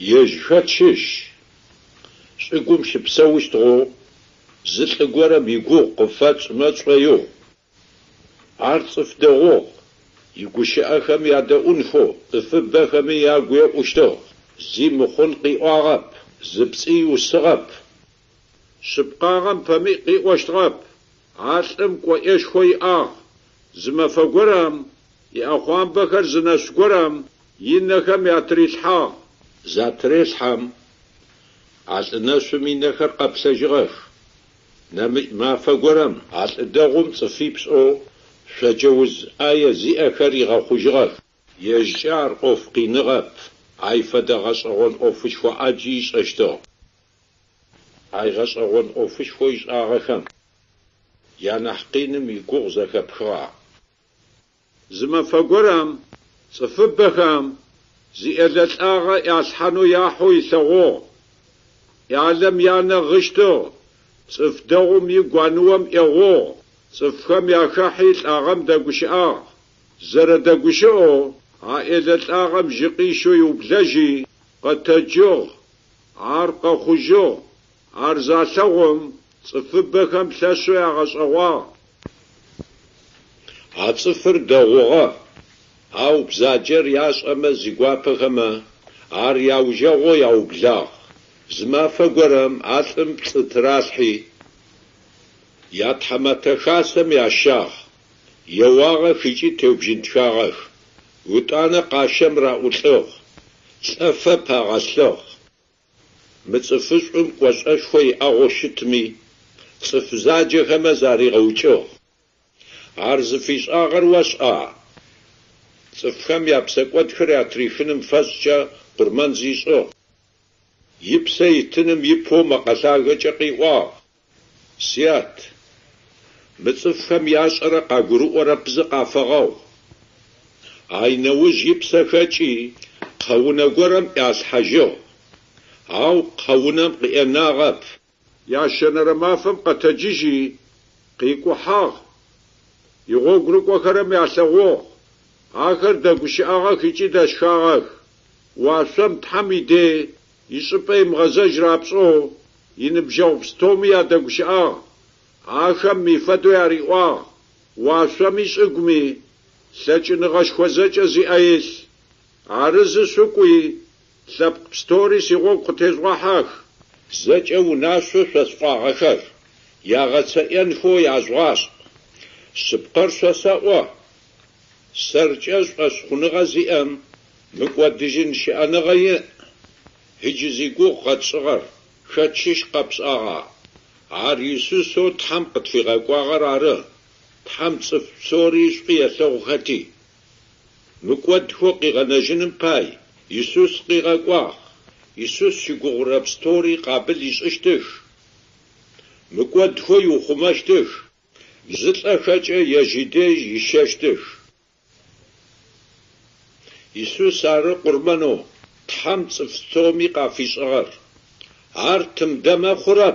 يجفتشش شقوم شبسويش تغو زل قوارا بيقو قفات ما تغيو عرصف دغو يقوش أخم يادا أنخو إفب أخم يأقو يأقوشتو زي مخون قيقو عغب زبسي وصغب شبقا غم فمي قيقو أشتغب عالم كو إيش خوي آغ زما فقرم يأخوان بخر زناش قرم ينخم يأتري الحاق زاتريس هم از نشو می نخر قبسج غف ما فگرم از دغم صفیبس او شجوز آیا زی اخری غخوش غف یجار افقی نغف ای فدغس اغن افش و عجیس اشتو ای غس اغن افش و ایس آغخم یا نحقینم ای گوغزه کبخوا زما فگرم صفب بخم زیادت آغا از حنو یا حوی سغو یعلم یعن غشتو صف دغم یو گوانوام اغو صف خم یا خحیل آغم دا گوش آغ زر دا گوش او عائلت آغم جقیشو یو بلجی قطا جوغ عار قخو جوغ عار زاتاغم صف بخم تسو یا غس اغوا عصفر دغوغا Ау бзаджэр яшӏэмэ зигуапэхэмэ ар яужэгъо яублагъ. Зы мафэ горэм алӏым пцӏы тралъхьи. Я тхьэматэ хасэм ящагъ. Еуагъэ хыкӏи теубжынтхагъэх. Утӏанэ къащэм раӏулӏыгъ. Лӏэфэ пагъэлъыгъ. Мы цӏыфышӏум кӏошӏэшхо иӏэгъэу щытми, цӏыф заджэхэмэ заригъэукӏыгъ. Ар зыфишӏагъэр уэшӏа? صفحه هم یا بسک ود فره اطریفه نم فز چه قرمان زیسو یب سی تنم یب فو و ها گه چه قی واق سیاد مت صفحه هم یاس اره قا گروه اره بزه قافه غاو آینووز یب سفه چه قوونه گورم یاس حجو آو حاغ Ахэр дэгущыӏэгъэх икӏи дэшхагъэх. Уашъом тхьэм идей, ишӏыпӏэ имгъэжьэж рапшӏэу, иныбжьэгъу пстэуми ядэгущыӏагъ. Ахэм мифэдэу яриӏуагъ. Уашъоми шӏыгуми лъэкӏыныгъэ шхозэкӏэ зиӏэ илъ. Арызы шъукӏуи, лъэпкъ пстэури си гъогу къытезгъэхьэх. Зэкӏэ унашъо шъо сфагъэхэр. Ягъэцэӏен фэу яшӏуашӏ. Шъыпкъэр سرچاز پس خونغا زیان مکوا دیجن شانغا یه هجزی گو قدسغر شدشش قبس آغا ار یسو سو تم قطفیغا گواغر آره تام صف سوریش قیسه غختی مکوا دخو قیغا نجنم پای یسوس قیغا گواغ یسوس شی گغرب ستوری قابل ایش اشتش مکوا دخو یو دش زتلا شچه یجیده یششتش Иисус ары кьурбану, тхьам цӏыфтоми къафишӏыгъэр. Ар тымдэм мэхъурэр.